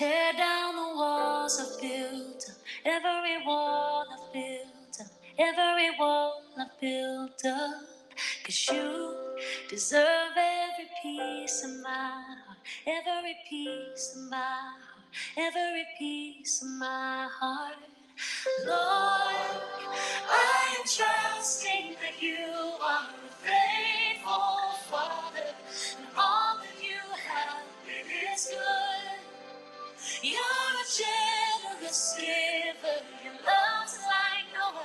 Tear down the walls I've built up, every wall I've built up, every wall I've built up. Cause you deserve every piece of my heart, every piece of my heart, every piece of my heart. Lord, I am trusting that you are faithful Your like no.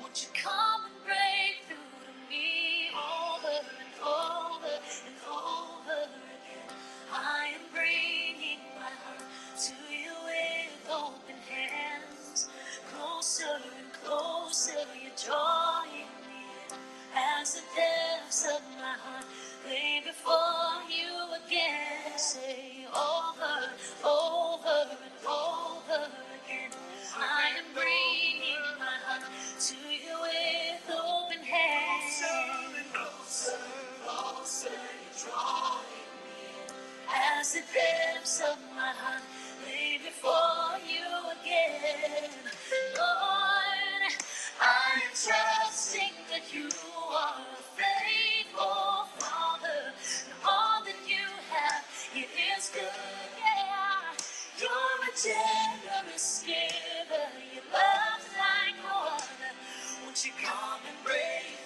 Won't you come and break through to me over and over and over again? I am bringing my heart to you with open hands. Closer and closer, you're drawing me in. As the depths of my heart lay before you again, say over, over and over. I am bringing my heart to you with open hands. Closer closer, you're as the depths of my heart lay before you again. Lord, I'm trusting that you are a faithful Father. And all that you have, good. You're a generous giver. You come and break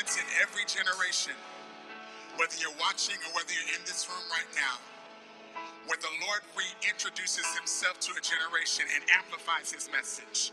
moments in every generation, whether you're watching or whether you're in this room right now, where the Lord reintroduces himself to a generation and amplifies his message.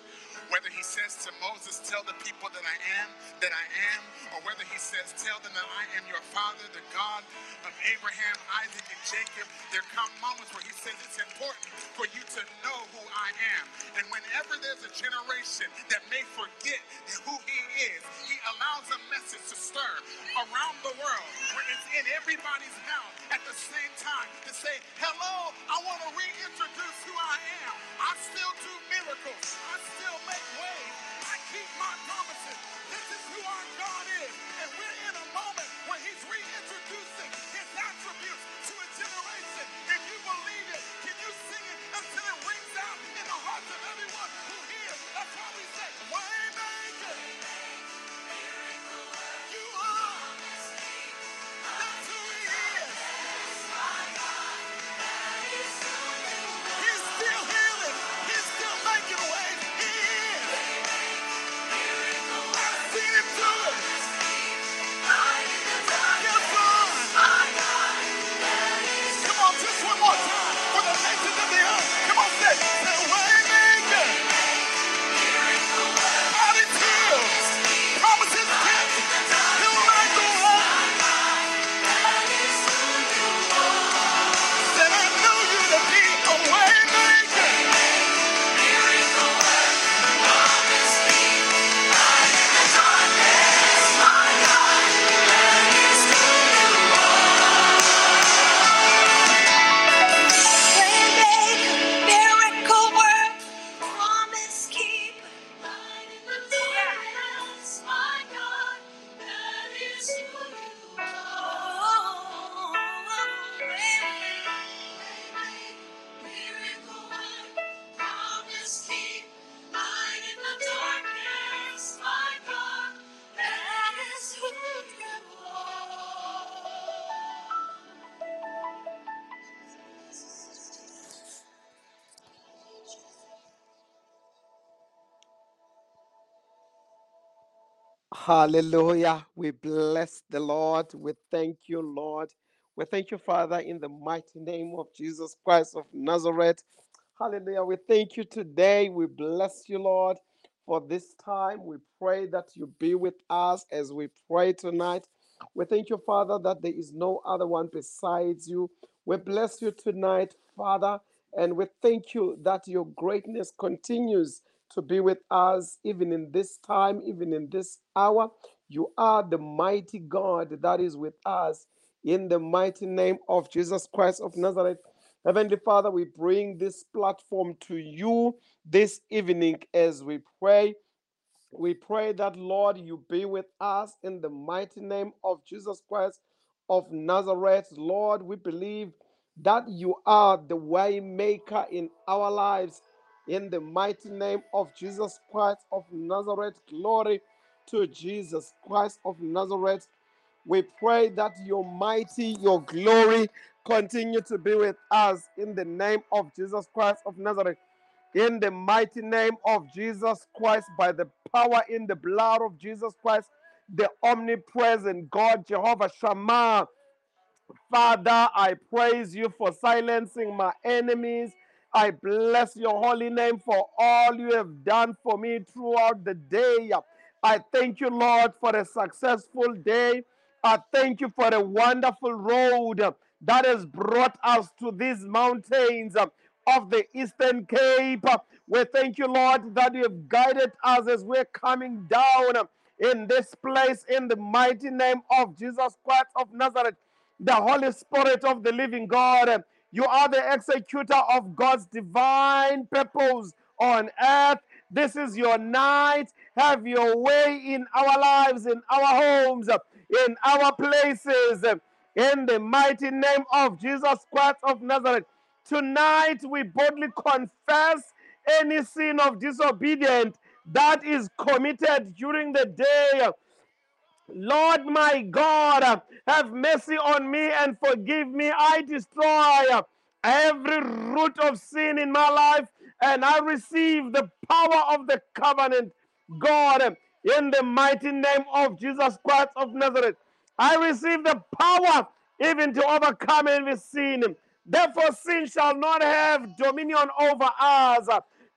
Whether he says to Moses, Tell the people that I am, that I am, or whether he says, Tell them that I am your father, the God of Abraham, Isaac, and Jacob, there come moments where he says it's important for you to know who I am. And whenever there's a generation that may forget who he is, he allows a message to stir around the world where it's in everybody's mouth at the same time to say, Hello, I want to reintroduce who I am. I still do miracles. I still make ways. I keep my promises. This is who our God Hallelujah. We bless the Lord. We thank you, Lord. We thank you, Father, in the mighty name of Jesus Christ of Nazareth. Hallelujah. We thank you today. We bless you, Lord, for this time. We pray that you be with us as we pray tonight. We thank you, Father, that there is no other one besides you. We bless you tonight, Father, and we thank you that your greatness continues to be with us even in this time, even in this hour. You are the mighty God that is with us in the mighty name of Jesus Christ of Nazareth. Heavenly Father, we bring this platform to you this evening as we pray. We pray that, Lord, you be with us in the mighty name of Jesus Christ of Nazareth. Lord, we believe that you are the way maker in our lives. In the mighty name of Jesus Christ of Nazareth, glory to Jesus Christ of Nazareth. We pray that your mighty, your glory continue to be with us in the name of Jesus Christ of Nazareth. In the mighty name of Jesus Christ, by the power in the blood of Jesus Christ, the omnipresent God, Jehovah Shammah, Father, I praise you for silencing my enemies. I bless your holy name for all you have done for me throughout the day. I thank you, Lord, for a successful day. I thank you for a wonderful road that has brought us to these mountains of the Eastern Cape. We thank you, Lord, that you have guided us as we're coming down in this place in the mighty name of Jesus Christ of Nazareth the Holy Spirit of the living God. You are the executor of God's divine purpose on earth. This is your night. Have your way in our lives, in our homes, in our places. In the mighty name of Jesus Christ of Nazareth. Tonight we boldly confess any sin of disobedience that is committed during the day Lord my God, have mercy on me and forgive me. I destroy every root of sin in my life and I receive the power of the covenant. God, in the mighty name of Jesus Christ of Nazareth. I receive the power even to overcome every sin. Therefore, sin shall not have dominion over us.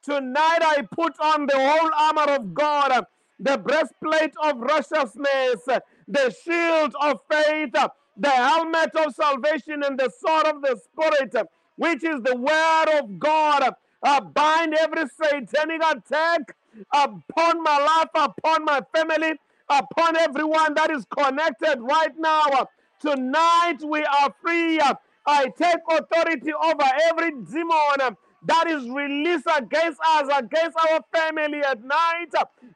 Tonight I put on the whole armor of God, the breastplate of righteousness, the shield of faith, the helmet of salvation, and the sword of the Spirit, which is the word of God. Uh, bind every satanic attack upon my life, upon my family, upon everyone that is connected right now. Tonight we are free. I take authority over every demon that is released against us, against our family at night.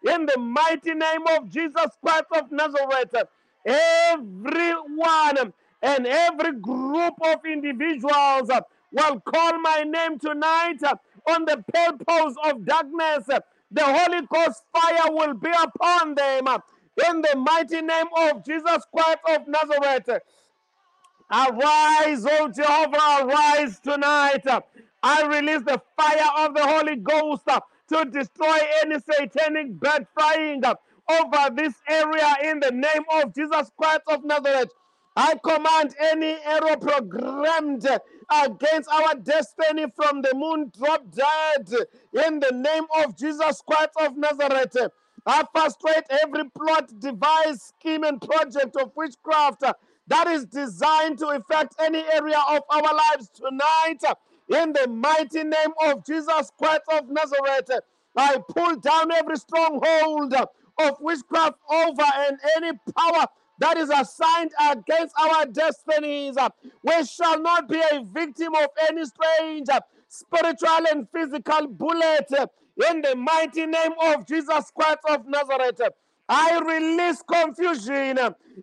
In the mighty name of Jesus Christ of Nazareth, everyone and every group of individuals will call my name tonight on the purpose of darkness. The Holy Ghost fire will be upon them. In the mighty name of Jesus Christ of Nazareth. Arise, O Jehovah, arise tonight. I release the fire of the Holy Ghost uh, to destroy any satanic bird flying uh, over this area in the name of Jesus Christ of Nazareth. I command any arrow programmed uh, against our destiny from the moon drop dead in the name of Jesus Christ of Nazareth. I frustrate every plot, device, scheme, and project of witchcraft that is designed to affect any area of our lives tonight. In the mighty name of Jesus Christ of Nazareth, I pull down every stronghold of witchcraft over and any power that is assigned against our destinies. We shall not be a victim of any strange spiritual and physical bullet. In the mighty name of Jesus Christ of Nazareth, I release confusion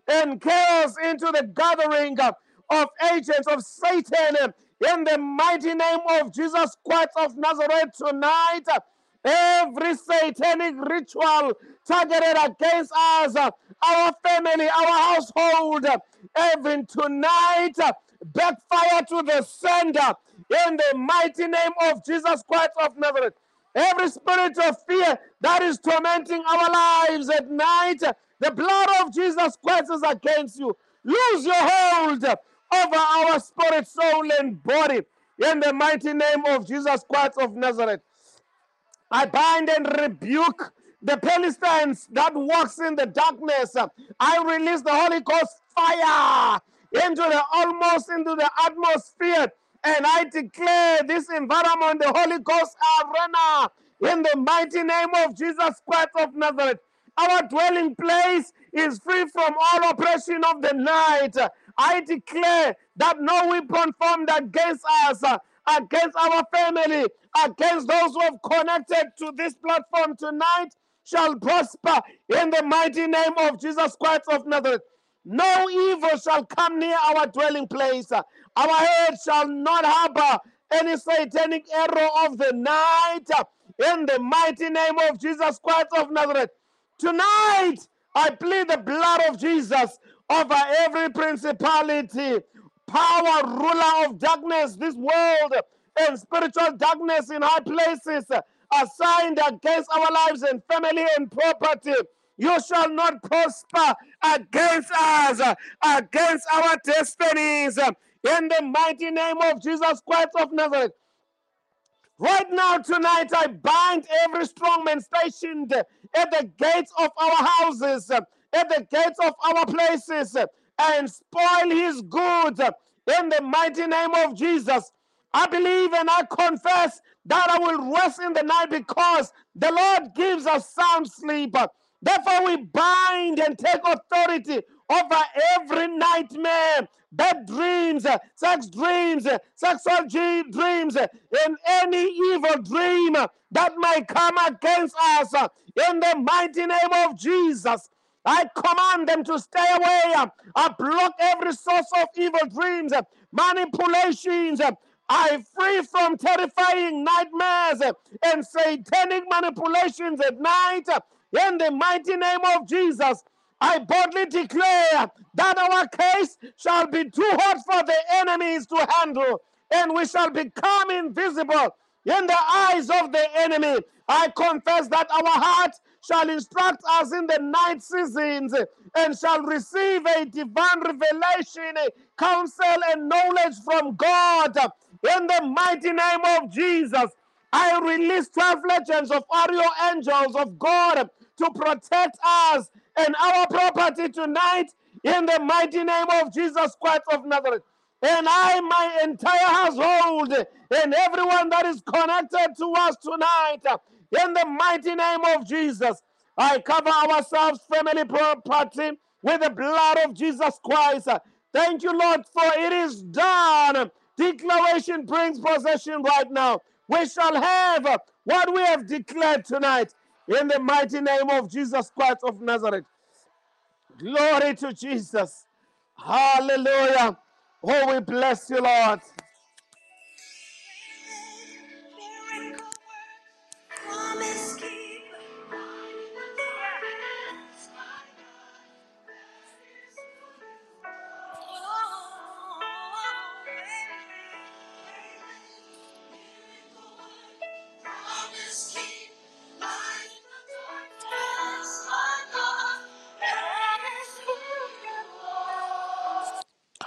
and chaos into the gathering of agents of Satan. In the mighty name of Jesus Christ of Nazareth tonight, every satanic ritual targeted against us, our family, our household, even tonight, backfire to the sender in the mighty name of Jesus Christ of Nazareth. Every spirit of fear that is tormenting our lives at night, the blood of Jesus Christ is against you. Lose your hold over our spirit, soul, and body in the mighty name of Jesus Christ of Nazareth. I bind and rebuke the Philistines that walks in the darkness. I release the Holy Ghost fire into the almost into the atmosphere. And I declare this environment, the Holy Ghost arena, in the mighty name of Jesus Christ of Nazareth. Our dwelling place is free from all oppression of the night. I declare that no weapon formed against us, uh, against our family, against those who have connected to this platform tonight shall prosper in the mighty name of Jesus Christ of Nazareth. No evil shall come near our dwelling place. Our head shall not harbor any satanic arrow of the night. In the mighty name of Jesus Christ of Nazareth. Tonight, I plead the blood of Jesus over every principality, power, ruler of darkness, this world, and spiritual darkness in high places uh, assigned against our lives and family and property. You shall not prosper against us, uh, against our destinies. In the mighty name of Jesus Christ of Nazareth. Right now, tonight, I bind every strong man stationed at the gates of our houses, at the gates of our places, and spoil his goods in the mighty name of Jesus. I believe and I confess that I will rest in the night because the Lord gives us sound sleep. Therefore, we bind and take authority over every nightmare, bad dreams, sex dreams, sexual dreams, and any evil dream that might come against us. In the mighty name of Jesus, I command them to stay away. Uh, I block every source of evil dreams, uh, manipulations, uh, I free from terrifying nightmares and satanic manipulations at night. In the mighty name of Jesus, I boldly declare that our case shall be too hot for the enemies to handle, and we shall become invisible in the eyes of the enemy. I confess that our heart shall instruct us in the night seasons and shall receive a divine revelation, counsel, and knowledge from God. In the mighty name of Jesus, I release 12 legions of warrior angels of God to protect us and our property tonight in the mighty name of Jesus Christ of Nazareth. And I, my entire household, and everyone that is connected to us tonight, in the mighty name of Jesus, I cover ourselves, family property, with the blood of Jesus Christ. Thank you, Lord, for it is done. Declaration brings possession right now. We shall have what we have declared tonight in the mighty name of Jesus Christ of Nazareth. Glory to Jesus. Hallelujah. Oh, we bless you, Lord.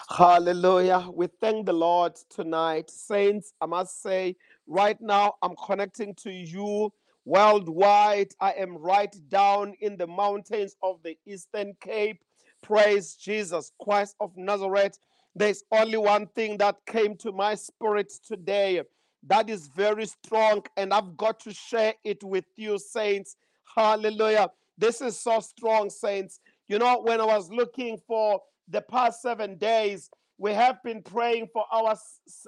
Hallelujah. We thank the Lord tonight. Saints, I must say, right now, I'm connecting to you worldwide. I am right down in the mountains of the Eastern Cape. Praise Jesus Christ of Nazareth. There's only one thing that came to my spirit today that is very strong, and I've got to share it with you, saints. Hallelujah. This is so strong, saints. You know, when I was looking for the past seven days, we have been praying for our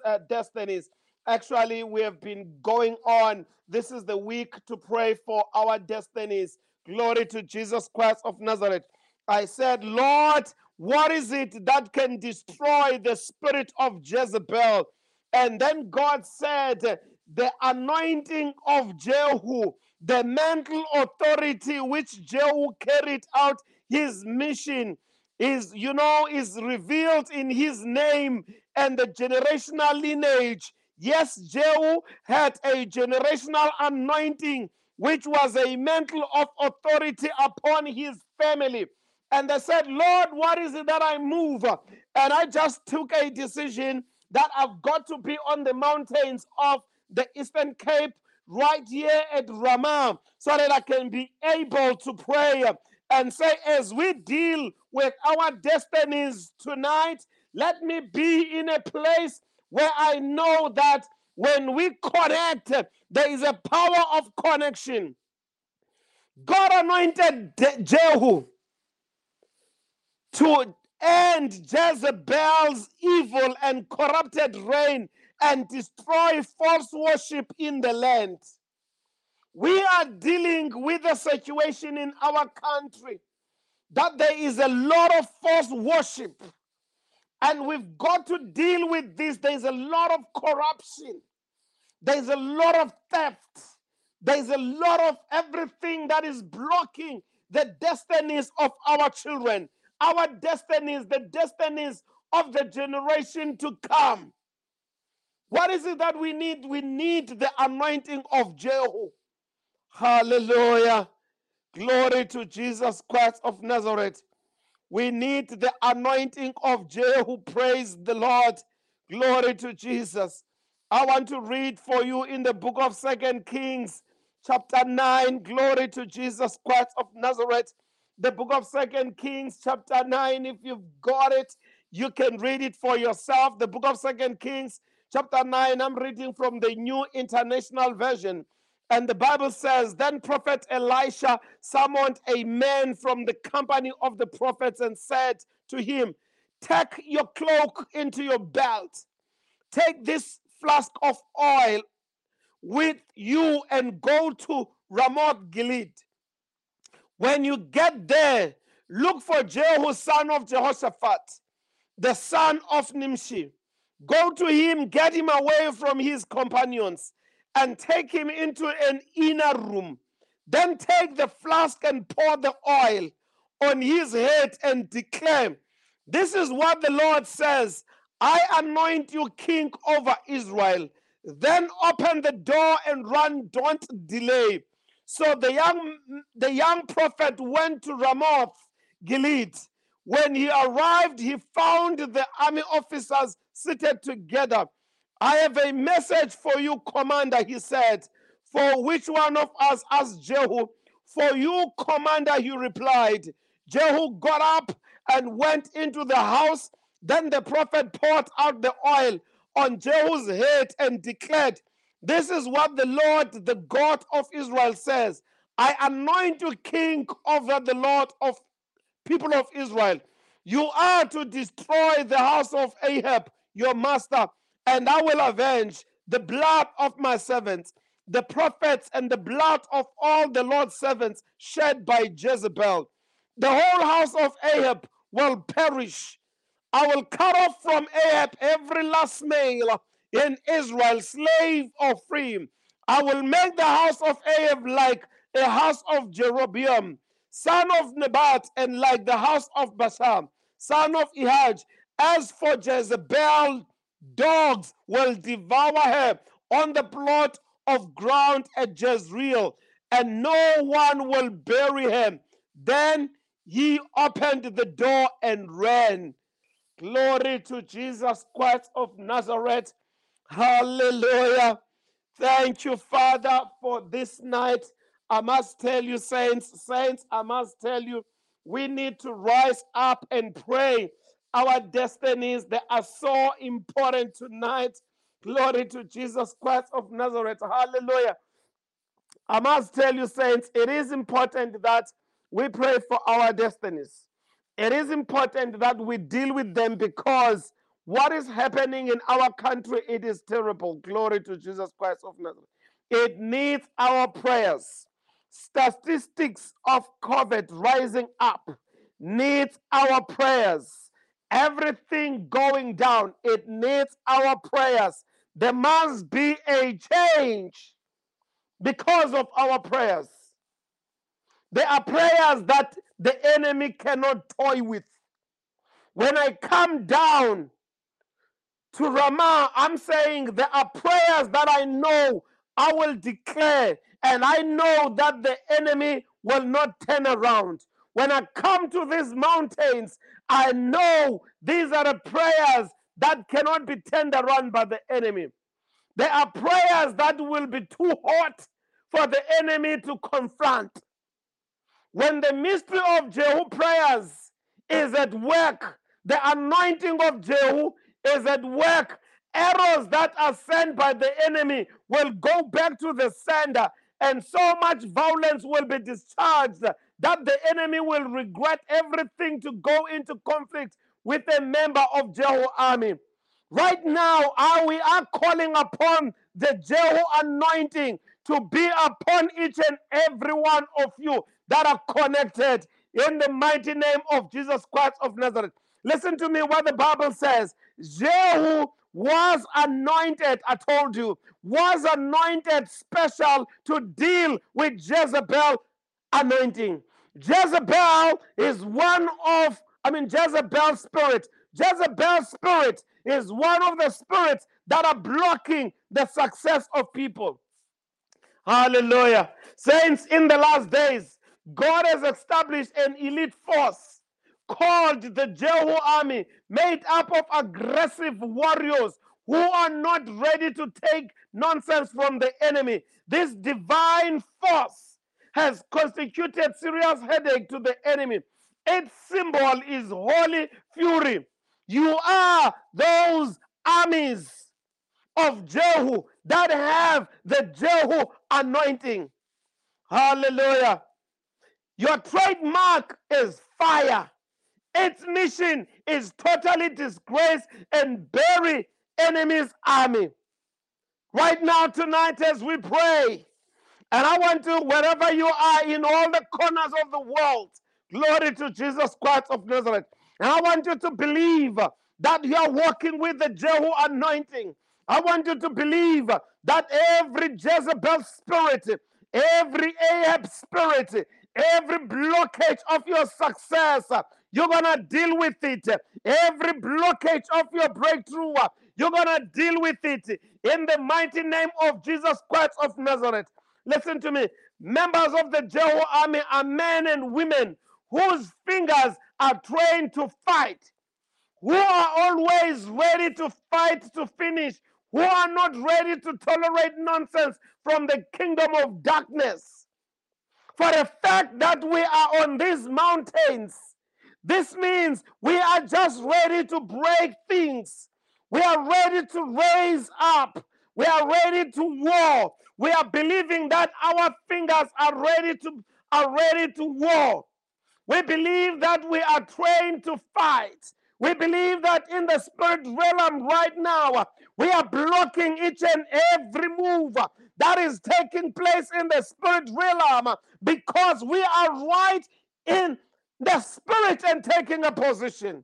uh, destinies. Actually, we have been going on. This is the week to pray for our destinies. Glory to Jesus Christ of Nazareth. I said, Lord, what is it that can destroy the spirit of Jezebel? And then God said, the anointing of Jehu, the mental authority which Jehu carried out his mission is you know is revealed in his name and the generational lineage yes jehu had a generational anointing which was a mantle of authority upon his family. And they said lord what is it that i move? And i just took a decision that i've got to be on the mountains of the eastern cape right here at ramah so that i can be able to pray and say, as we deal with our destinies tonight, let me be in a place where I know that when we connect, there is a power of connection. God anointed Jehu to end Jezebel's evil and corrupted reign and destroy false worship in the land. We are dealing with a situation in our country that there is a lot of false worship. And we've got to deal with this. There's a lot of corruption, there's a lot of theft, there's a lot of everything that is blocking the destinies of our children, our destinies, the destinies of the generation to come. What is it that we need? We need the anointing of Jehu. Hallelujah. Glory to Jesus Christ of Nazareth. We need the anointing of Jehu. Praise the Lord. Glory to Jesus. I want to read for you in the book of Second Kings, chapter 9. Glory to Jesus Christ of Nazareth. The book of Second Kings, chapter 9. If you've got it, you can read it for yourself. The book of Second Kings, chapter 9. I'm reading from the New International Version. And the Bible says, Then Prophet Elisha summoned a man from the company of the prophets and said to him, Take your cloak into your belt, take this flask of oil with you and go to Ramoth Gilead. When you get there, look for Jehu, son of Jehoshaphat, the son of Nimshi. Go to him, get him away from his companions and take him into an inner room. Then take the flask and pour the oil on his head and declare, This is what the Lord says I anoint you king over Israel. Then open the door and run, don't delay. So the young the young prophet went to Ramoth Gilead. When he arrived, he found the army officers seated together. I have a message for you, commander, he said. For which one of us? asked Jehu. For you, commander, he replied. Jehu got up and went into the house. Then the prophet poured out the oil on Jehu's head and declared, This is what the Lord, the God of Israel, says I anoint you king over the Lord of people of Israel. You are to destroy the house of Ahab, your master, and I will avenge the blood of my servants, the prophets, and the blood of all the Lord's servants shed by Jezebel. The whole house of Ahab will perish. I will cut off from Ahab every last male in Israel, slave or free. I will make the house of Ahab like a house of Jeroboam, son of Nebat, and like the house of Baasha, son of Ahijah. As for Jezebel, dogs will devour her on the plot of ground at Jezreel, and no one will bury him. Then he opened the door and ran. Glory to Jesus Christ of Nazareth. Hallelujah. Thank you, Father, for this night. I must tell you, saints, saints, I must tell you, we need to rise up and pray. Our destinies, they are so important tonight. Glory to Jesus Christ of Nazareth. Hallelujah. I must tell you, saints, it is important that we pray for our destinies. It is important that we deal with them because what is happening in our country, it is terrible. Glory to Jesus Christ of Nazareth. It needs our prayers. Statistics of COVID rising up needs our prayers. Everything going down, it needs our prayers. There must be a change because of our prayers. There are prayers that the enemy cannot toy with. When I come down to Ramah, I'm saying there are prayers that I know I will declare, and I know that the enemy will not turn around. When I come to these mountains, I know these are the prayers that cannot be turned around by the enemy. There are prayers that will be too hot for the enemy to confront. When the mystery of Jehu prayers is at work, the anointing of Jehu is at work. Arrows that are sent by the enemy will go back to the sender, and so much violence will be discharged that the enemy will regret everything to go into conflict with a member of Jehu army. Right now, we are calling upon the Jehu anointing to be upon each and every one of you that are connected in the mighty name of Jesus Christ of Nazareth. Listen to me what the Bible says. Jehu was anointed, I told you, was anointed special to deal with Jezebel anointing. Jezebel is one of, I mean, Jezebel's spirit. Jezebel's spirit is one of the spirits that are blocking the success of people. Hallelujah. Saints, in the last days, God has established an elite force called the Jehu army, made up of aggressive warriors who are not ready to take nonsense from the enemy. This divine force has constituted serious headache to the enemy. Its symbol is holy fury. You are those armies of Jehu that have the Jehu anointing. Hallelujah. Your trademark is fire. Its mission is totally disgrace and bury enemy's army. Right now, tonight, as we pray, and I want to, wherever you are in all the corners of the world, glory to Jesus Christ of Nazareth. And I want you to believe that you are walking with the Jehu anointing. I want you to believe that every Jezebel spirit, every Ahab spirit, every blockage of your success, you're going to deal with it. Every blockage of your breakthrough, you're going to deal with it in the mighty name of Jesus Christ of Nazareth. Listen to me. Members of the Jehu army are men and women whose fingers are trained to fight, who are always ready to fight to finish, who are not ready to tolerate nonsense from the kingdom of darkness. For the fact that we are on these mountains, this means we are just ready to break things. We are ready to raise up. We are ready to war. We are believing that our fingers are ready to are ready to war. We believe that we are trained to fight. We believe that in the spirit realm right now, we are blocking each and every move that is taking place in the spirit realm because we are right in the spirit and taking a position.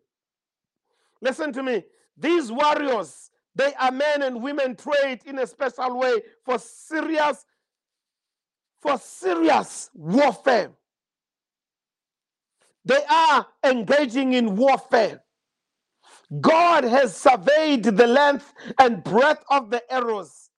Listen to me. These warriors, they are men and women trained in a special way for serious for serious warfare. They are engaging in warfare. God has surveyed the length and breadth of the arrows,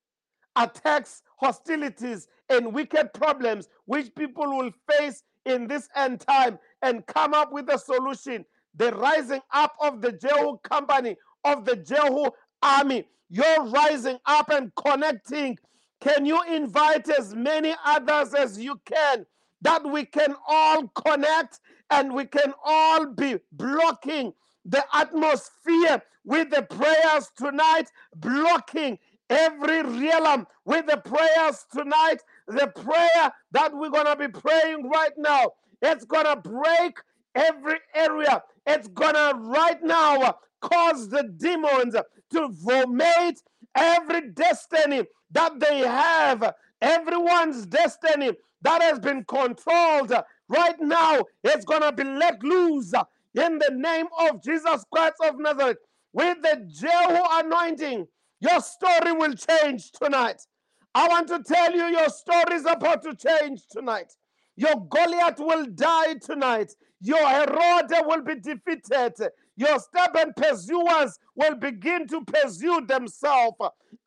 attacks, hostilities, and wicked problems which people will face in this end time and come up with a solution. The rising up of the Jehu company, of the Jehu army. You're rising up and connecting. Can you invite as many others as you can that we can all connect and we can all be blocking the atmosphere with the prayers tonight, blocking every realm with the prayers tonight. The prayer that we're going to be praying right now, it's going to break every area. It's going to right now cause the demons to vomit every destiny that they have, everyone's destiny that has been controlled right now, it's going to be let loose in the name of Jesus Christ of Nazareth. With the Jehu anointing, your story will change tonight. I want to tell you, your story is about to change tonight. Your Goliath will die tonight. Your Herod will be defeated. Your stubborn pursuers will begin to pursue themselves.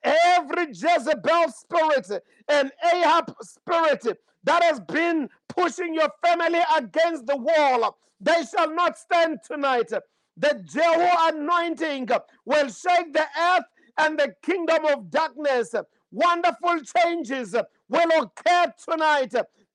Every Jezebel spirit and Ahab spirit that has been pushing your family against the wall, they shall not stand tonight. The Jehu anointing will shake the earth and the kingdom of darkness. Wonderful changes will occur tonight.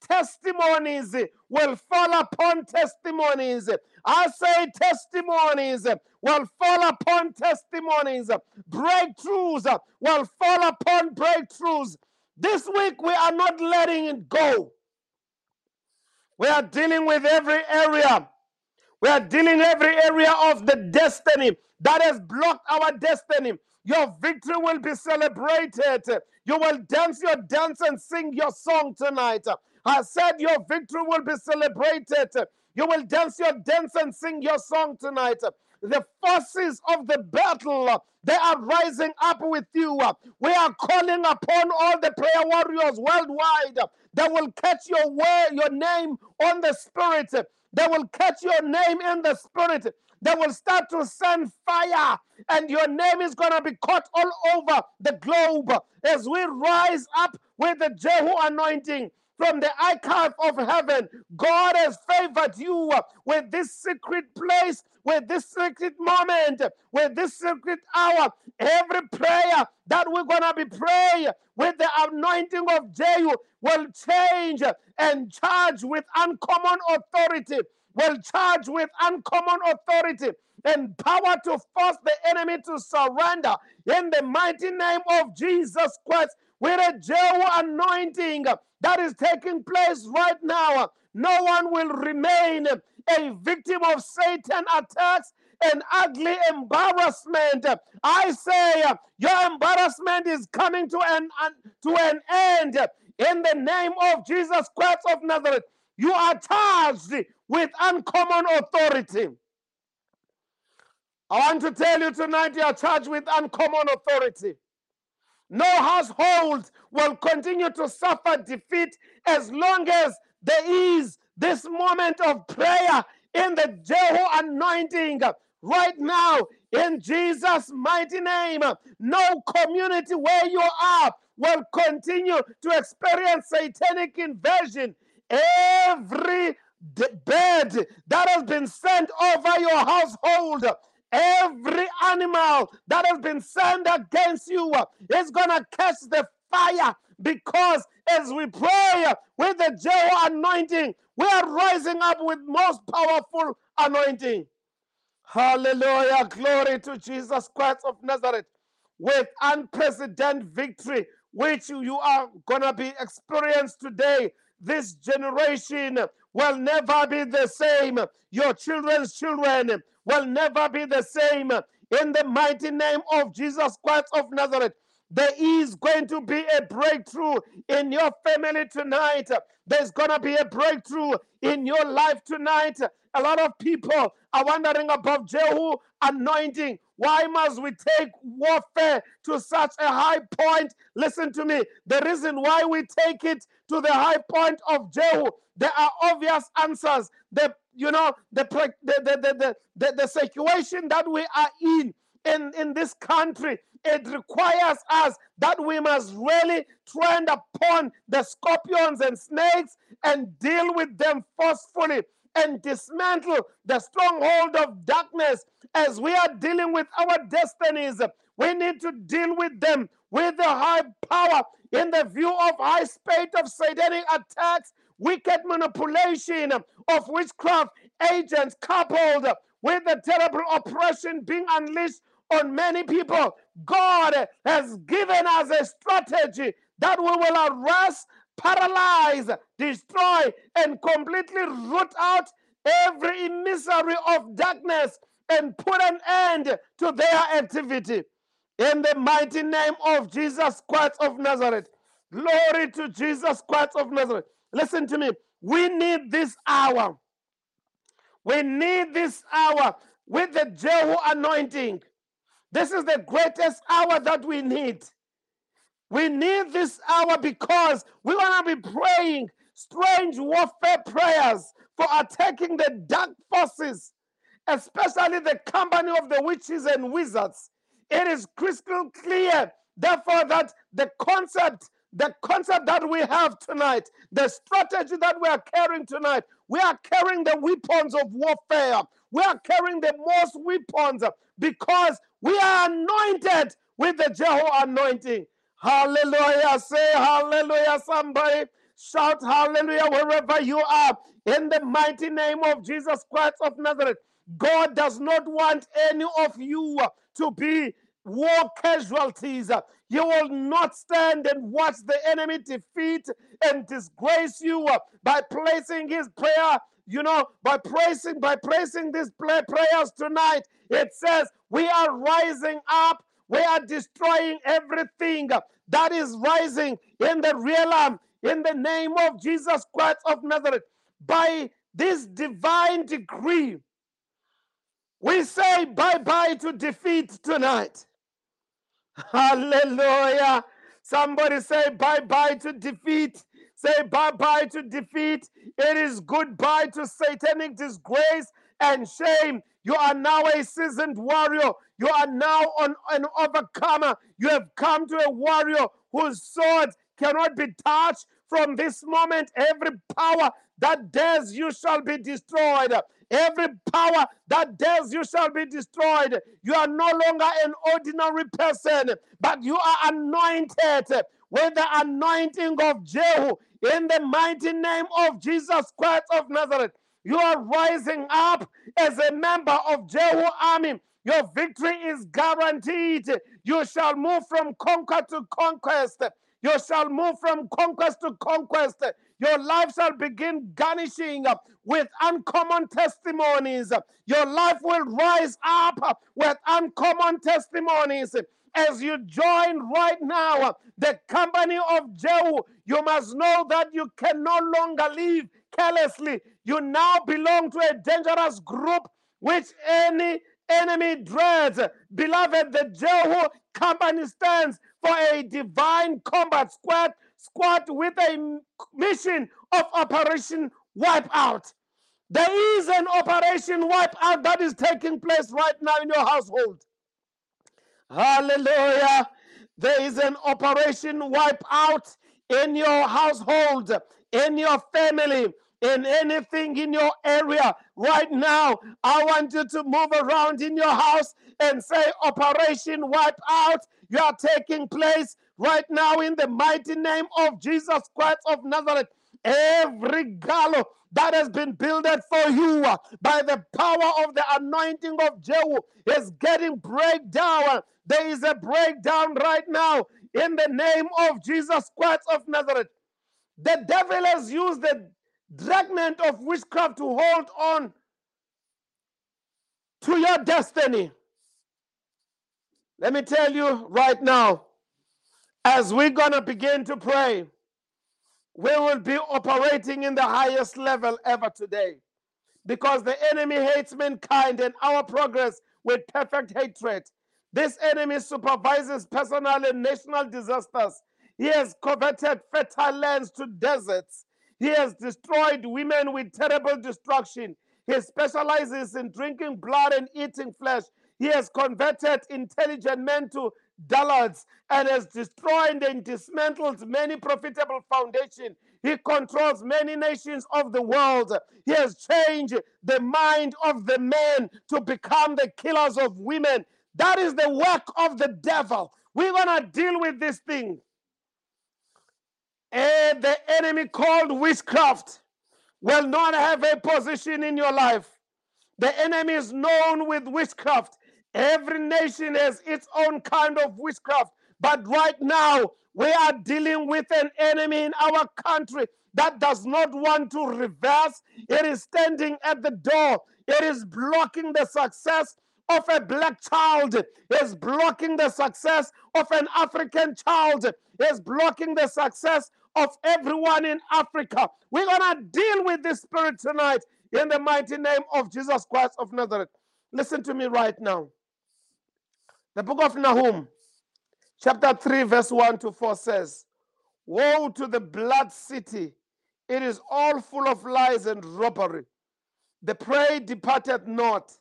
Testimonies will fall upon testimonies. I say testimonies will fall upon testimonies. Breakthroughs will fall upon breakthroughs. This week we are not letting it go. We are dealing with every area. We are dealing every area of the destiny that has blocked our destiny. Your victory will be celebrated. You will dance your dance and sing your song tonight. I said your victory will be celebrated. You will dance your dance and sing your song tonight. The forces of the battle, they are rising up with you. We are calling upon all the prayer warriors worldwide. They will catch your your name on the spirit. They will catch your name in the spirit. They will start to send fire, and your name is going to be caught all over the globe as we rise up with the Jehu anointing from the archive of heaven. God has favored you with this secret place, with this secret moment, with this secret hour. Every prayer that we're going to be praying with the anointing of Jehu will change and charge with uncommon authority, will charge with uncommon authority and power to force the enemy to surrender in the mighty name of Jesus Christ with a Jehu anointing that is taking place right now. No one will remain a victim of Satan attacks and ugly embarrassment. I say your embarrassment is coming to an, to an end in the name of Jesus Christ of Nazareth. You are charged with uncommon authority. I want to tell you tonight you are charged with uncommon authority. No household will continue to suffer defeat as long as there is this moment of prayer in the Jehu anointing right now in Jesus' mighty name. No community where you are will continue to experience satanic invasion. Every bed that has been sent over your household, every animal that has been sent against you uh, is going to catch the fire because as we pray uh, with the Jehu anointing, we are rising up with most powerful anointing. Hallelujah. Glory to Jesus Christ of Nazareth with unprecedented victory, which you are going to be experienced today. This generation will never be the same. Your children's children will never be the same. In the mighty name of Jesus Christ of Nazareth, there is going to be a breakthrough in your family tonight. There's going to be a breakthrough in your life tonight. A lot of people are wondering about Jehu anointing. Why must we take warfare to such a high point? Listen to me. The reason why we take it to the high point of Jehu, there are obvious answers. The you know the the the the, the, the, situation that we are in in in this country it requires us that we must really tread upon the scorpions and snakes and deal with them forcefully and dismantle the stronghold of darkness as we are dealing with our destinies. We need to deal with them with the high power in the view of high speed of satanic attacks, wicked manipulation of witchcraft agents coupled with the terrible oppression being unleashed on many people. God has given us a strategy that we will arrest, paralyze, destroy, and completely root out every emissary of darkness and put an end to their activity. In the mighty name of Jesus Christ of Nazareth. Glory to Jesus Christ of Nazareth. Listen to me. We need this hour. We need this hour with the Jehu anointing. This is the greatest hour that we need. We need this hour because we're going to be praying strange warfare prayers for attacking the dark forces, especially the company of the witches and wizards. It is crystal clear, therefore, that the concept the concept that we have tonight, the strategy that we are carrying tonight, we are carrying the weapons of warfare. We are carrying the most weapons because we are anointed with the Jehu anointing. Hallelujah. Say hallelujah, somebody. Shout hallelujah wherever you are. In the mighty name of Jesus Christ of Nazareth. God does not want any of you to be war casualties. You will not stand and watch the enemy defeat and disgrace you by placing his prayer, you know, by placing by placing these prayers tonight. It says, We are rising up, we are destroying everything that is rising in the realm in the name of Jesus Christ of Nazareth. By this divine decree, we say bye bye to defeat tonight. Hallelujah. Somebody say bye bye to defeat. Say bye bye to defeat. It is goodbye to satanic disgrace and shame. You are now a seasoned warrior. You are now an, an overcomer. You have come to a warrior whose sword cannot be touched. From this moment, every power that dares you shall be destroyed. Every power that dares you shall be destroyed. You are no longer an ordinary person, but you are anointed with the anointing of Jehu in the mighty name of Jesus Christ of Nazareth. You are rising up as a member of Jehu army. Your victory is guaranteed. You shall move from conquer to conquest. You shall move from conquest to conquest. Your life shall begin garnishing uh, with uncommon testimonies. Your life will rise up uh, with uncommon testimonies. As you join right now uh, the company of Jehu, you must know that you can no longer live carelessly. You now belong to a dangerous group which any enemy dreads. Beloved, the Jehu company stands for a divine combat squad, squad with a mission of Operation Wipeout. There is an Operation Wipeout that is taking place right now in your household. Hallelujah. There is an operation Wipeout in your household, in your family, in anything in your area right now. I want you to move around in your house and say, Operation Wipeout. You are taking place right now in the mighty name of Jesus Christ of Nazareth. Every gallows that has been builded for you uh, by the power of the anointing of Jehu is getting breakdown. There is a breakdown right now in the name of Jesus Christ of Nazareth. The devil has used the dragnet of witchcraft to hold on to your destiny. Let me tell you right now, as we're going to begin to pray, we will be operating in the highest level ever today because the enemy hates mankind and our progress with perfect hatred. This enemy supervises personal and national disasters. He has converted fertile lands to deserts. He has destroyed women with terrible destruction. He specializes in drinking blood and eating flesh. He has converted intelligent men to dullards and has destroyed and dismantled many profitable foundations. He controls many nations of the world. He has changed the mind of the men to become the killers of women. That is the work of the devil. We're going to deal with this thing. And the enemy called witchcraft will not have a position in your life. The enemy is known with witchcraft. Every nation has its own kind of witchcraft. But right now, we are dealing with an enemy in our country that does not want to reverse. It is standing at the door. It is blocking the success of a black child. It is blocking the success of an African child. It is blocking the success of everyone in Africa. We're going to deal with this spirit tonight in the mighty name of Jesus Christ of Nazareth. Listen to me right now. The book of Nahum, chapter 3, verse 1 to 4 says, Woe to the blood city! It is all full of lies and robbery. The prey departed not,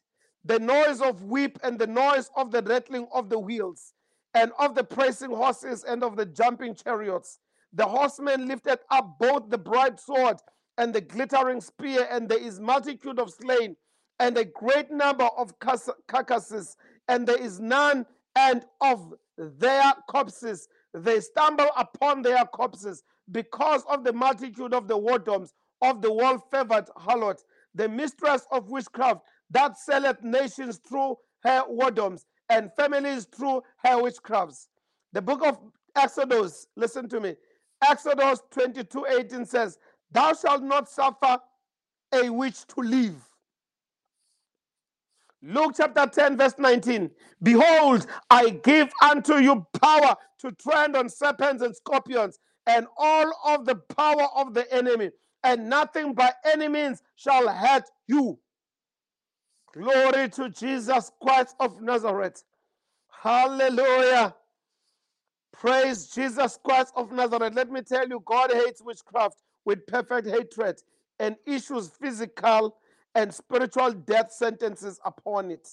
the noise of whip and the noise of the rattling of the wheels, and of the pressing horses and of the jumping chariots. The horsemen lifted up both the bright sword and the glittering spear, and there is multitude of slain, and a great number of carcasses, and there is none and of their corpses. They stumble upon their corpses because of the multitude of the whoredoms of the well favored harlot, the mistress of witchcraft that selleth nations through her whoredoms and families through her witchcrafts. The book of Exodus, listen to me. Exodus 22 18 says, Thou shalt not suffer a witch to live. Luke chapter 10, verse 19. Behold, I give unto you power to tread on serpents and scorpions and all of the power of the enemy, and nothing by any means shall hurt you. Glory to Jesus Christ of Nazareth. Hallelujah. Praise Jesus Christ of Nazareth. Let me tell you, God hates witchcraft with perfect hatred and issues physical and spiritual death sentences upon it.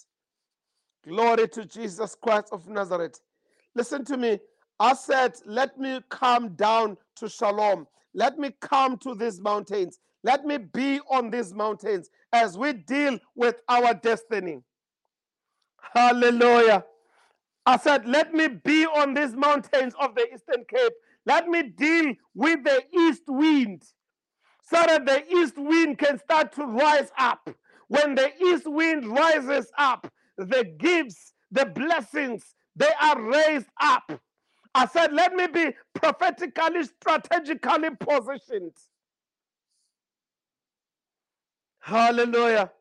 Glory to Jesus Christ of Nazareth. Listen to me. I said, Let me come down to Shalom. Let me come to these mountains. Let me be on these mountains as we deal with our destiny. Hallelujah. I said, Let me be on these mountains of the Eastern Cape. Let me deal with the east wind so that the east wind can start to rise up. When the east wind rises up, the gifts, the blessings, they are raised up. I said, let me be prophetically, strategically positioned. Hallelujah.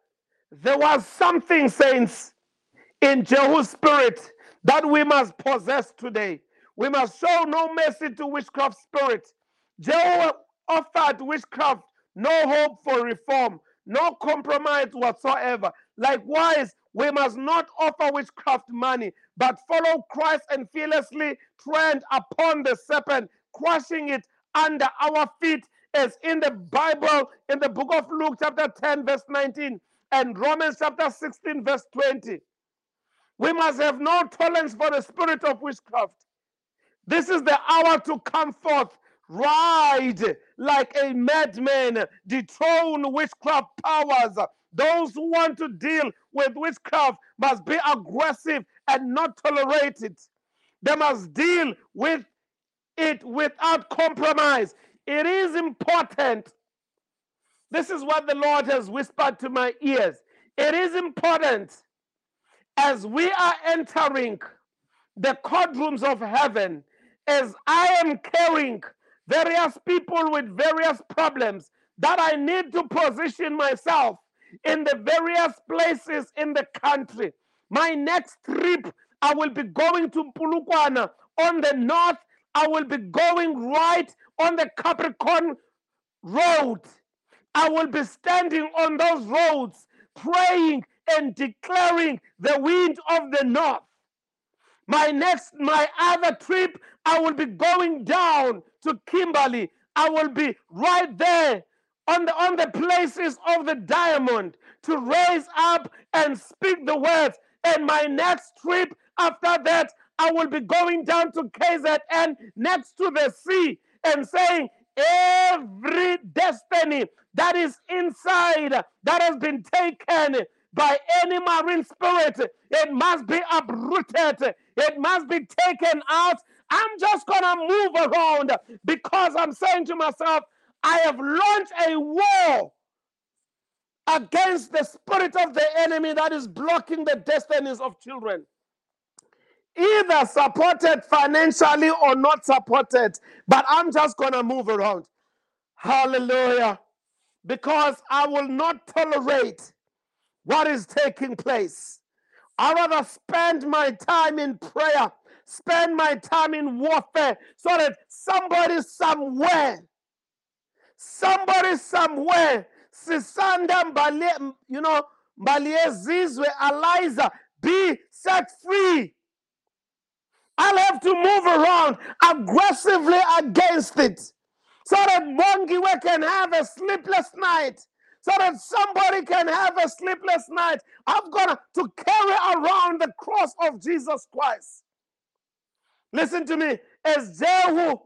There was something, saints, in Jehu's spirit that we must possess today. We must show no mercy to witchcraft spirit. Jehu offered witchcraft no hope for reform, no compromise whatsoever. Likewise, we must not offer witchcraft money, but follow Christ and fearlessly tread upon the serpent, crushing it under our feet, as in the Bible, in the book of Luke, chapter 10, verse 19, and Romans chapter 16, verse 20. We must have no tolerance for the spirit of witchcraft. This is the hour to come forth. Ride like a madman, dethrone witchcraft powers. Those who want to deal with witchcraft must be aggressive and not tolerate it. They must deal with it without compromise. It is important. This is what the Lord has whispered to my ears. It is important as we are entering the courtrooms of heaven, as I am carrying various people with various problems, that I need to position myself in the various places in the country. My next trip, I will be going to Polokwane on the north. I will be going right on the Capricorn Road. I will be standing on those roads, praying and declaring the wind of the north. My next, my other trip, I will be going down to Kimberley. I will be right there on the on the places of the diamond to raise up and speak the words. And my next trip after that, I will be going down to KZN next to the sea and saying, Every destiny that is inside that has been taken by any marine spirit, it must be uprooted, it must be taken out. I'm just gonna move around because I'm saying to myself, I have launched a war against the spirit of the enemy that is blocking the destinies of children. Either supported financially or not supported, but I'm just gonna move around. Hallelujah. Because I will not tolerate what is taking place. I rather spend my time in prayer, spend my time in warfare, so that somebody somewhere, somebody somewhere, Sisanda Mbale, you know, Mbaliezizwe, Eliza, be set free. I'll have to move around aggressively against it so that Mongiwe can have a sleepless night, so that somebody can have a sleepless night. I've got to carry around the cross of Jesus Christ. Listen to me. As Jehu,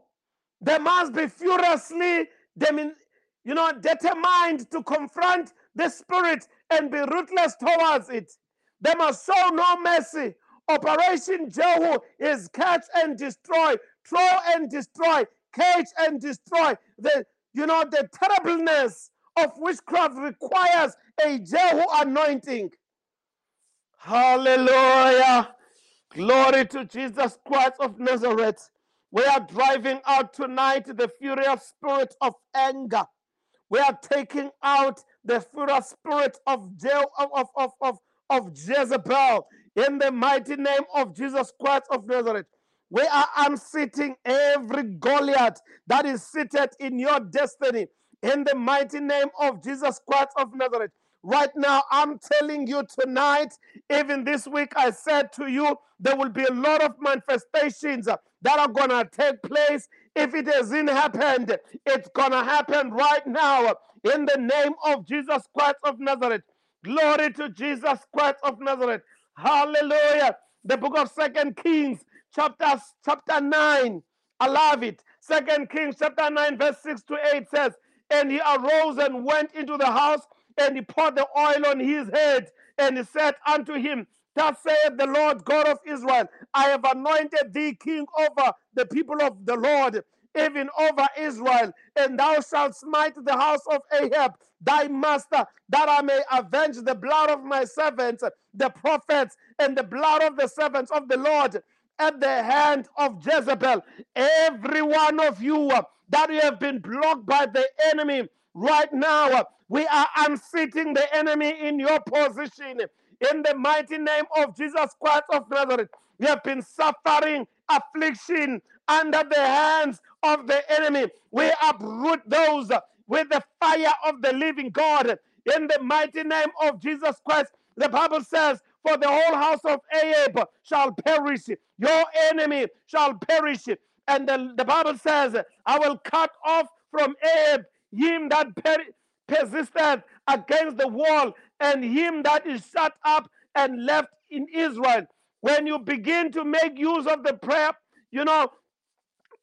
they must be furiously, you know, determined to confront the spirit and be ruthless towards it. They must show no mercy. Operation Jehu is catch and destroy, throw and destroy, cage and destroy. The you know the terribleness of witchcraft requires a Jehu anointing. Hallelujah. Glory to Jesus Christ of Nazareth. We are driving out tonight the furious spirit of anger. We are taking out the furious spirit of, of, of, of, of, of Jezebel in the mighty name of Jesus Christ of Nazareth. We are unseating every Goliath that is seated in your destiny in the mighty name of Jesus Christ of Nazareth. Right now, I'm telling you tonight, even this week, I said to you, there will be a lot of manifestations that are going to take place. If it hasn't happened, it's going to happen right now in the name of Jesus Christ of Nazareth. Glory to Jesus Christ of Nazareth. Hallelujah. The book of Second Kings chapter, chapter 9. I love it. Second Kings chapter 9, verse 6 to 8 says, And he arose and went into the house, and he poured the oil on his head, and he said unto him, Thus saith the Lord God of Israel, I have anointed thee king over the people of the Lord, even over Israel, and thou shalt smite the house of Ahab, thy master, that I may avenge the blood of my servants, the prophets, and the blood of the servants of the Lord at the hand of Jezebel. Every one of you uh, that you have been blocked by the enemy right now, uh, we are unseating the enemy in your position. In the mighty name of Jesus Christ of Nazareth, you have been suffering affliction under the hands of the enemy. We uproot those uh, with the fire of the living God. In the mighty name of Jesus Christ, the Bible says, for the whole house of Ahab shall perish. Your enemy shall perish. And the, the Bible says, I will cut off from Ahab him that per- persisted against the wall, and him that is shut up and left in Israel. When you begin to make use of the prayer, you know,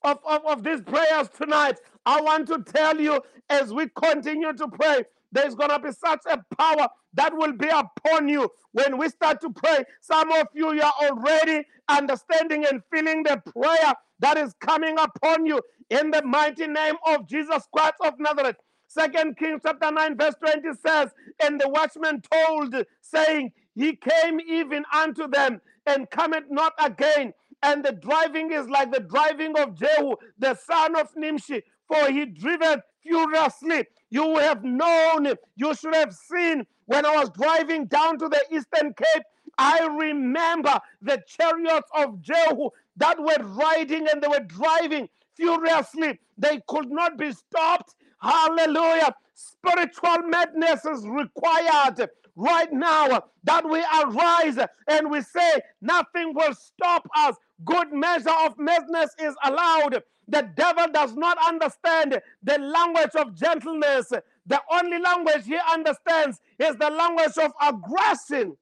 of, of, of these prayers tonight, I want to tell you as we continue to pray, there's going to be such a power that will be upon you when we start to pray. Some of you, you are already understanding and feeling the prayer that is coming upon you in the mighty name of Jesus Christ of Nazareth. Second Kings chapter 9, verse 20 says, And the watchman told, saying, He came even unto them, and cometh not again. And the driving is like the driving of Jehu, the son of Nimshi, for he driveth furiously. You have known, you should have seen when I was driving down to the eastern cape. I remember the chariots of Jehu that were riding and they were driving furiously. They could not be stopped. Hallelujah. Spiritual madness is required right now that we arise and we say, Nothing will stop us. Good measure of madness is allowed. The devil does not understand the language of gentleness. The only language he understands is the language of aggression.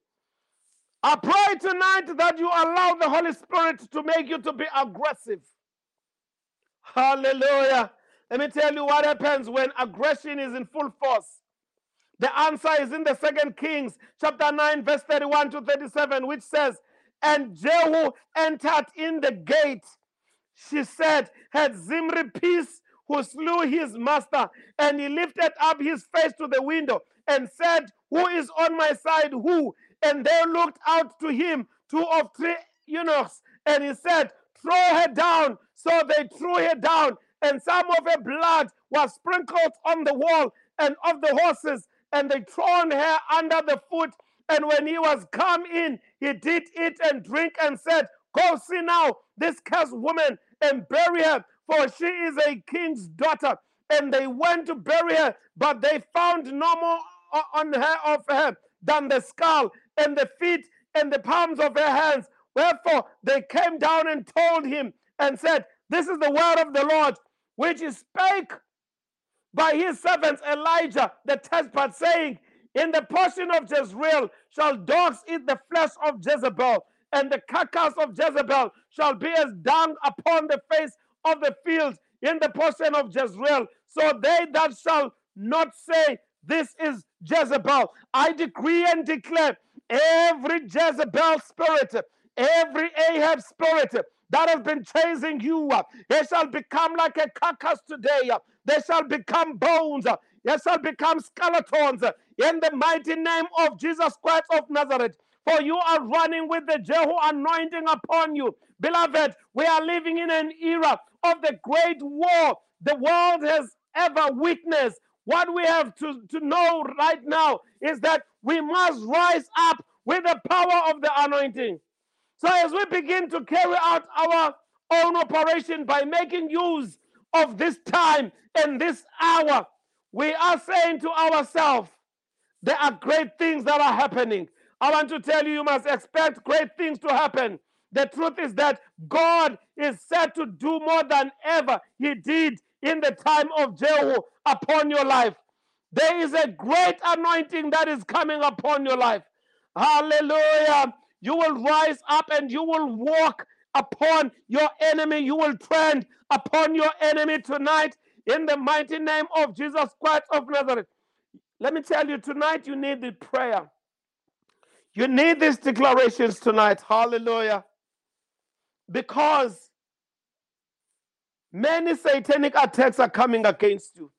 I pray tonight that you allow the Holy Spirit to make you to be aggressive. Hallelujah. Let me tell you what happens when aggression is in full force. The answer is in the second Kings, chapter 9, verse 31 to 37, which says, And Jehu entered in the gate. She said, Had Zimri peace who slew his master, and he lifted up his face to the window and said, Who is on my side? Who? And they looked out to him, two of three eunuchs, and he said, Throw her down. So they threw her down, and some of her blood was sprinkled on the wall and of the horses and they thrown her under the foot. And when he was come in, he did eat and drink and said, Go see now this cursed woman and bury her, for she is a king's daughter. And they went to bury her, but they found no more on her of her than the skull and the feet and the palms of her hands. Wherefore they came down and told him and said, This is the word of the Lord, which he spake by his servants Elijah the Tishbite, saying, In the portion of Jezreel shall dogs eat the flesh of Jezebel, and the carcass of Jezebel shall be as dung upon the face of the field in the portion of Jezreel. So they that shall not say, This is Jezebel, I decree and declare every Jezebel spirit, every Ahab spirit that has been chasing you, They shall become like a carcass today. They shall become bones. They shall become skeletons in the mighty name of Jesus Christ of Nazareth. For you are running with the Jehu anointing upon you. Beloved, we are living in an era of the great war the world has ever witnessed. What we have to, to know right now is that we must rise up with the power of the anointing. So, as we begin to carry out our own operation by making use of this time and this hour, we are saying to ourselves, there are great things that are happening. I want to tell you, you must expect great things to happen. The truth is that God is set to do more than ever He did in the time of Jehu upon your life. There is a great anointing that is coming upon your life. Hallelujah. You will rise up and you will walk upon your enemy. You will trend upon your enemy tonight in the mighty name of Jesus Christ of Nazareth. Let me tell you, tonight you need the prayer. You need these declarations tonight. Hallelujah. Because many satanic attacks are coming against you.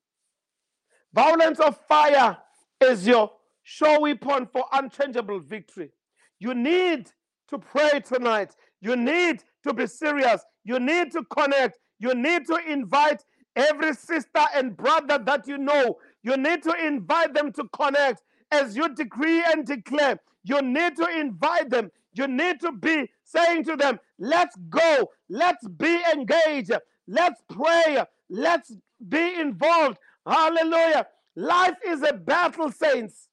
Violence of fire is your sure weapon for unchangeable victory. You need to pray tonight. You need to be serious. You need to connect. You need to invite every sister and brother that you know. You need to invite them to connect as you decree and declare. You need to invite them. You need to be saying to them, let's go. Let's be engaged. Let's pray. Let's be involved. Hallelujah. Life is a battle, saints.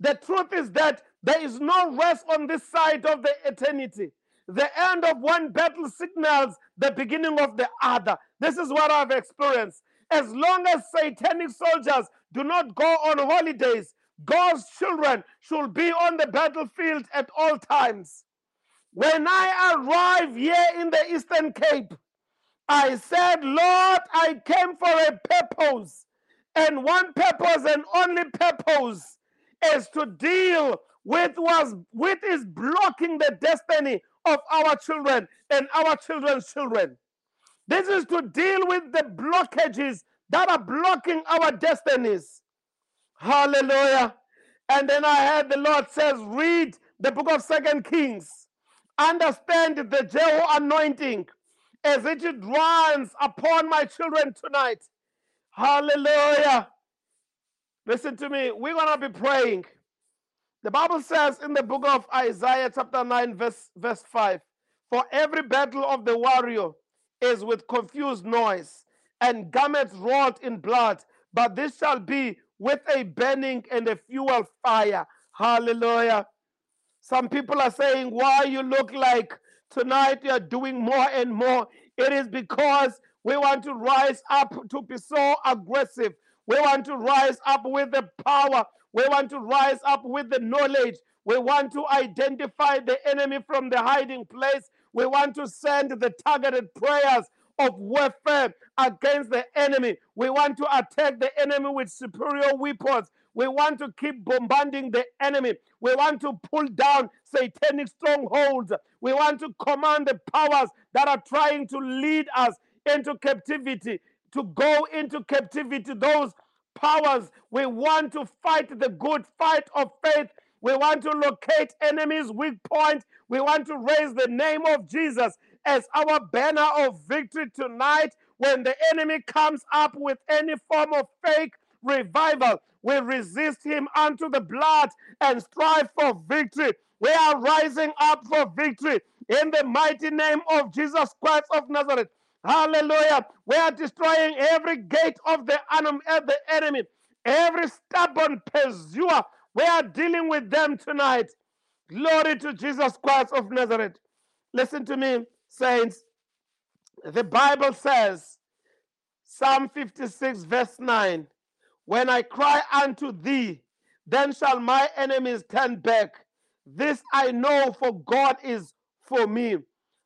The truth is that there is no rest on this side of the eternity. The end of one battle signals the beginning of the other. This is what I've experienced. As long as satanic soldiers do not go on holidays, God's children should be on the battlefield at all times. When I arrive here in the Eastern Cape, I said, Lord, I came for a purpose. And one purpose and only purpose is to deal with with is blocking the destiny of our children and our children's children. This is to deal with the blockages that are blocking our destinies. Hallelujah. And then I heard the Lord says, read the book of Second Kings. Understand the Jehu anointing as it runs upon my children tonight. Hallelujah. Listen to me. We're going to be praying. The Bible says in the book of Isaiah, chapter 9, verse, verse 5 For every battle of the warrior is with confused noise and garments wrought in blood, but this shall be with a burning and a fuel fire. Hallelujah. Some people are saying, Why you look like tonight you're doing more and more. It is because we want to rise up to be so aggressive. We want to rise up with the power. We want to rise up with the knowledge. We want to identify the enemy from the hiding place. We want to send the targeted prayers of warfare against the enemy. We want to attack the enemy with superior weapons. We want to keep bombarding the enemy. We want to pull down satanic strongholds. We want to command the powers that are trying to lead us into captivity, to go into captivity. Those powers, we want to fight the good fight of faith. We want to locate enemies' weak point. We want to raise the name of Jesus as our banner of victory tonight. When the enemy comes up with any form of fake revival, we resist him unto the blood and strive for victory. We are rising up for victory in the mighty name of Jesus Christ of Nazareth. Hallelujah. We are destroying every gate of the eh, enemy, every stubborn pursuer. We are dealing with them tonight. Glory to Jesus Christ of Nazareth. Listen to me, saints. The Bible says, Psalm 56, verse 9 When I cry unto thee, then shall my enemies turn back. This I know, for God is for me.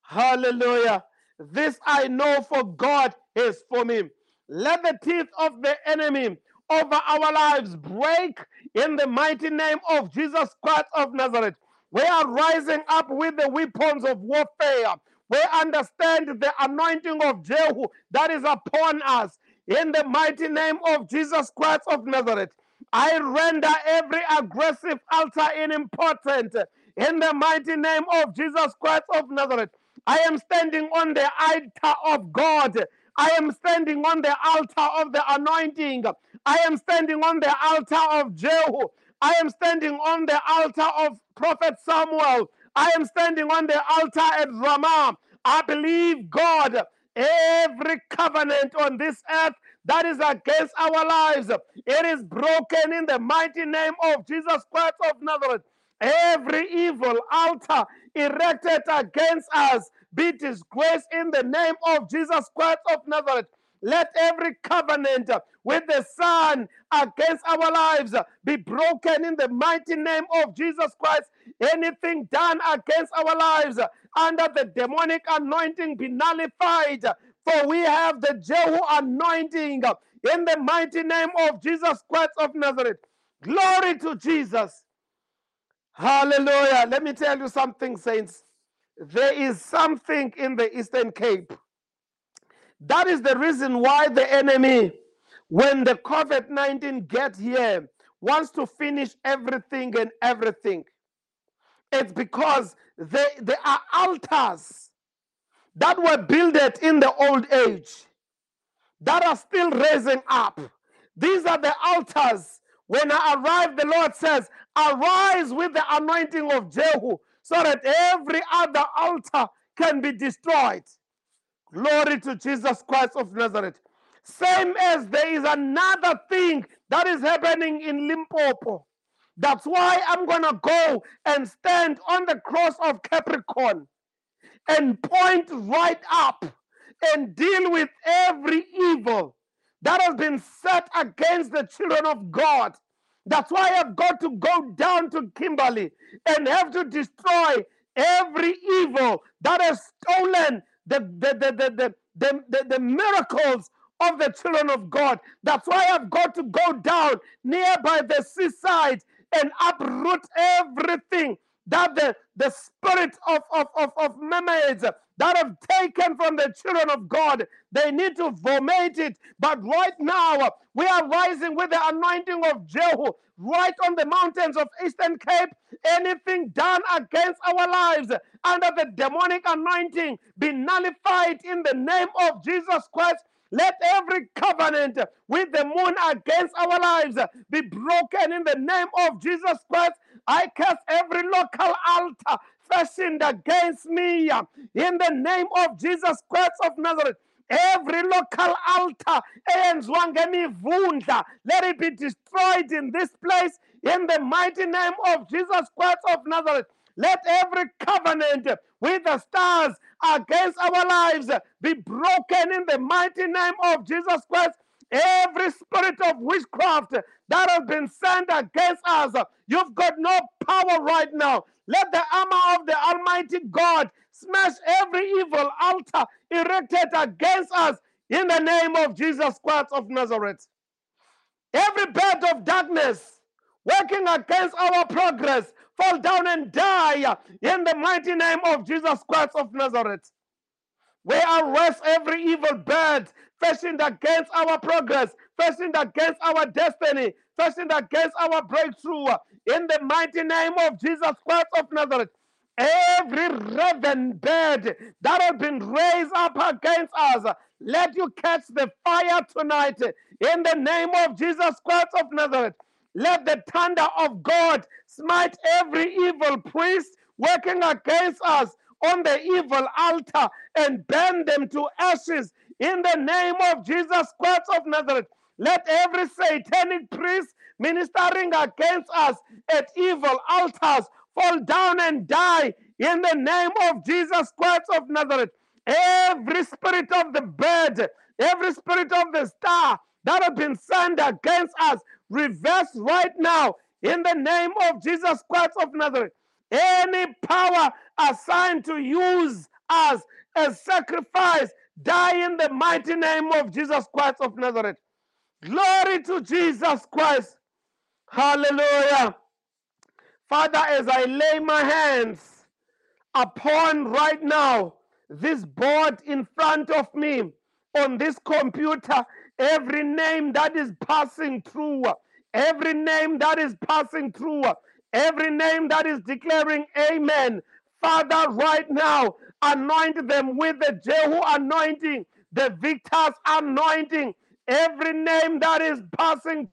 Hallelujah. This I know, for God is for me. Let the teeth of the enemy over our lives break in the mighty name of Jesus Christ of Nazareth. We are rising up with the weapons of warfare. We understand the anointing of Jehu that is upon us. In the mighty name of Jesus Christ of Nazareth, I render every aggressive altar inimportant. In the mighty name of Jesus Christ of Nazareth, I am standing on the altar of God. I am standing on the altar of the anointing. I am standing on the altar of Jehu. I am standing on the altar of Prophet Samuel. I am standing on the altar at Ramah. I believe God, every covenant on this earth that is against our lives, it is broken in the mighty name of Jesus Christ of Nazareth. Every evil altar erected against us be disgraced in the name of Jesus Christ of Nazareth. Let every covenant with the Son against our lives be broken in the mighty name of Jesus Christ. Anything done against our lives under the demonic anointing be nullified. For we have the Jehu anointing in the mighty name of Jesus Christ of Nazareth. Glory to Jesus. Hallelujah. Let me tell you something, saints. There is something in the Eastern Cape. That is the reason why the enemy, when the COVID 19 get here, wants to finish everything and everything. It's because they, there are altars that were built in the old age that are still raising up. These are the altars. When I arrive, the Lord says, Arise with the anointing of Jehu so that every other altar can be destroyed. Glory to Jesus Christ of Nazareth. Same as there is another thing that is happening in Limpopo. That's why I'm going to go and stand on the cross of Capricorn and point right up and deal with every evil that has been set against the children of God. That's why I've got to go down to Kimberley and have to destroy every evil that has stolen the, the, the, the, the, the, miracles of the children of God. That's why I've got to go down nearby the seaside and uproot everything that the, the spirit of, of, of, of mermaids that have taken from the children of God, they need to vomit it. But right now, we are rising with the anointing of Jehu right on the mountains of Eastern Cape. Anything done against our lives under the demonic anointing be nullified in the name of Jesus Christ. Let every covenant with the moon against our lives be broken in the name of Jesus Christ. I cast every local altar fashioned against me uh, in the name of Jesus Christ of Nazareth. Every local altar eyenziwa ngemivundla, let it be destroyed in this place in the mighty name of Jesus Christ of Nazareth. Let every covenant with the stars against our lives be broken in the mighty name of Jesus Christ. Every spirit of witchcraft that has been sent against us, you've got no power right now. Let the armor of the Almighty God smash every evil altar erected against us in the name of Jesus Christ of Nazareth. Every bed of darkness working against our progress fall down and die in the mighty name of Jesus Christ of Nazareth. We arrest every evil bird fashioned against our progress, fashioned against our destiny, fashioned against our breakthrough. In the mighty name of Jesus Christ of Nazareth, every raven bird that has been raised up against us, let you catch the fire tonight. In the name of Jesus Christ of Nazareth, let the thunder of God smite every evil priest working against us on the evil altar and burn them to ashes in the name of Jesus Christ of Nazareth. Let every satanic priest ministering against us at evil altars fall down and die in the name of Jesus Christ of Nazareth. Every spirit of the bird, every spirit of the star that have been sent against us, reverse right now in the name of Jesus Christ of Nazareth. Any power assigned to use us as sacrifice, die in the mighty name of Jesus Christ of Nazareth. Glory to Jesus Christ. Hallelujah. Father, as I lay my hands upon right now this board in front of me on this computer, every name that is passing through, every name that is passing through, every name that is declaring amen. Father, right now, anoint them with the Jehu anointing, the victor's anointing, every name that is passing